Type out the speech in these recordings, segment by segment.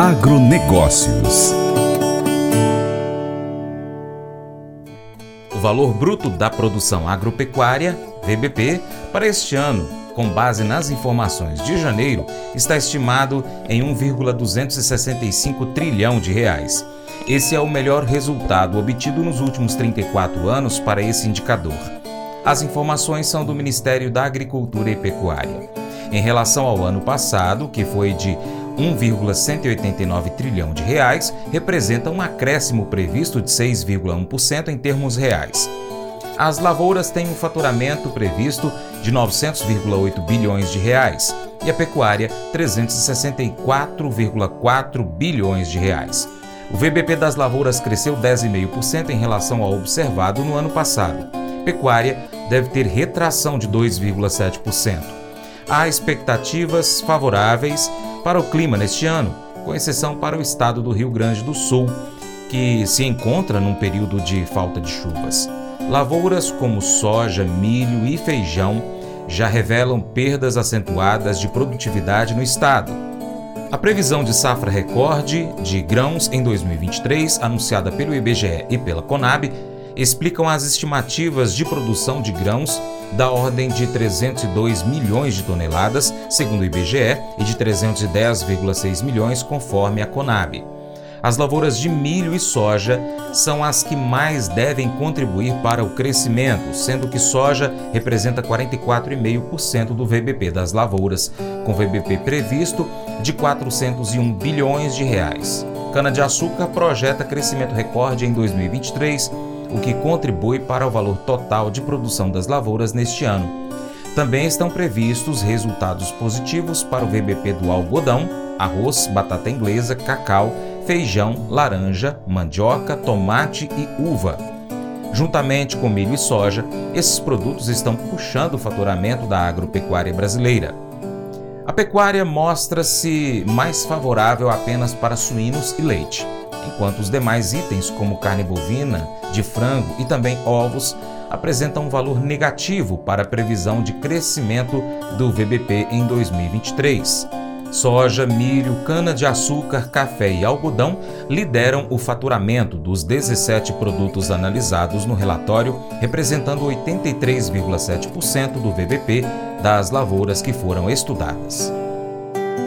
Agronegócios. O valor bruto da produção agropecuária, VBP, para este ano, com base nas informações de janeiro, está estimado em 1,265 trilhão de reais. Esse é o melhor resultado obtido nos últimos 34 anos para esse indicador. As informações são do Ministério da Agricultura e Pecuária. Em relação ao ano passado, que foi de 1,189 trilhão de reais, representa um acréscimo previsto de 6,1% em termos reais. As lavouras têm um faturamento previsto de 900,8 bilhões de reais e a pecuária 364,4 bilhões de reais. O VBP das lavouras cresceu 10,5% em relação ao observado no ano passado. Pecuária deve ter retração de 2,7% há expectativas favoráveis para o clima neste ano, com exceção para o estado do Rio Grande do Sul, que se encontra num período de falta de chuvas. Lavouras como soja, milho e feijão já revelam perdas acentuadas de produtividade no estado. A previsão de safra recorde de grãos em 2023, anunciada pelo IBGE e pela Conab, explicam as estimativas de produção de grãos da ordem de 302 milhões de toneladas, segundo o IBGE, e de 310,6 milhões, conforme a Conab. As lavouras de milho e soja são as que mais devem contribuir para o crescimento, sendo que soja representa 44,5% do VBP das lavouras, com VBP previsto de 401 bilhões de reais. Cana-de-açúcar projeta crescimento recorde em 2023 o que contribui para o valor total de produção das lavouras neste ano. Também estão previstos resultados positivos para o VBP do algodão, arroz, batata inglesa, cacau, feijão, laranja, mandioca, tomate e uva. Juntamente com milho e soja, esses produtos estão puxando o faturamento da agropecuária brasileira. A pecuária mostra-se mais favorável apenas para suínos e leite enquanto os demais itens, como carne bovina, de frango e também ovos, apresentam um valor negativo para a previsão de crescimento do VBP em 2023. Soja, milho, cana-de-açúcar, café e algodão lideram o faturamento dos 17 produtos analisados no relatório, representando 83,7% do VBP das lavouras que foram estudadas.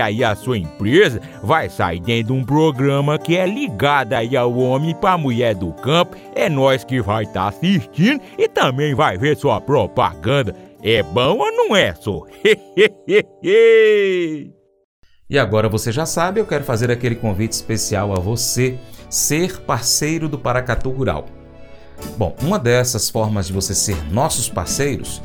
aí a sua empresa vai sair dentro de um programa que é ligado aí ao homem para mulher do campo. É nós que vai estar tá assistindo e também vai ver sua propaganda. É bom ou não é, só? e agora você já sabe, eu quero fazer aquele convite especial a você ser parceiro do Paracatu Rural. Bom, uma dessas formas de você ser nossos parceiros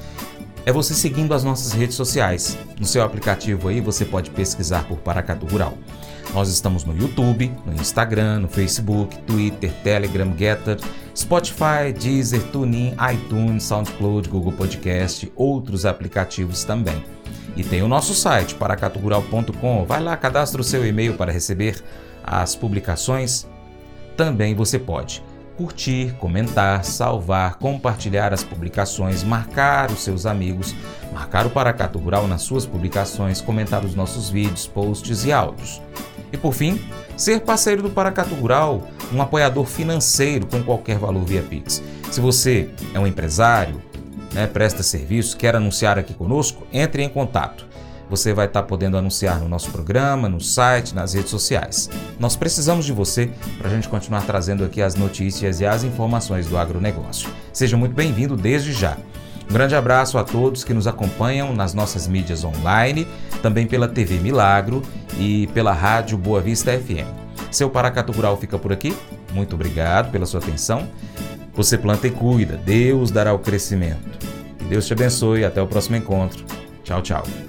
é você seguindo as nossas redes sociais. No seu aplicativo aí você pode pesquisar por Paracatu Rural. Nós estamos no YouTube, no Instagram, no Facebook, Twitter, Telegram, Getter, Spotify, Deezer, TuneIn, iTunes, SoundCloud, Google Podcast, outros aplicativos também. E tem o nosso site, paracatugural.com. Vai lá, cadastre o seu e-mail para receber as publicações. Também você pode curtir, comentar, salvar, compartilhar as publicações, marcar os seus amigos, marcar o Paracato Rural nas suas publicações, comentar os nossos vídeos, posts e áudios. E por fim, ser parceiro do Paracato Rural, um apoiador financeiro com qualquer valor via Pix. Se você é um empresário, né, presta serviço, quer anunciar aqui conosco, entre em contato. Você vai estar podendo anunciar no nosso programa, no site, nas redes sociais. Nós precisamos de você para a gente continuar trazendo aqui as notícias e as informações do agronegócio. Seja muito bem-vindo desde já. Um grande abraço a todos que nos acompanham nas nossas mídias online, também pela TV Milagro e pela Rádio Boa Vista FM. Seu Paracatu Rural fica por aqui. Muito obrigado pela sua atenção. Você planta e cuida, Deus dará o crescimento. Deus te abençoe até o próximo encontro. Tchau, tchau.